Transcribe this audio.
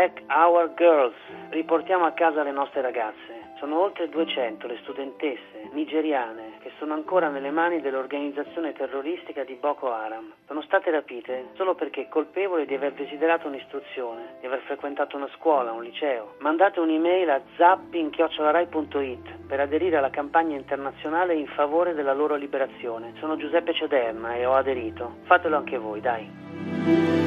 back our girls. Riportiamo a casa le nostre ragazze. Sono oltre 200 le studentesse nigeriane che sono ancora nelle mani dell'organizzazione terroristica di Boko Haram. Sono state rapite solo perché colpevoli di aver desiderato un'istruzione, di aver frequentato una scuola, un liceo. Mandate un'email a zapping.it per aderire alla campagna internazionale in favore della loro liberazione. Sono Giuseppe Cederna e ho aderito. Fatelo anche voi, dai.